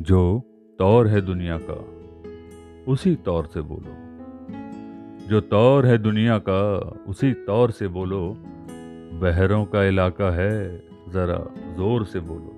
जो तौर है दुनिया का, उसी तौर से बोलो। जो तौर है दुनिया का, उसी तौर से बोलो। बहरों का इलाका है, ज़रा ज़ोर से बोलो।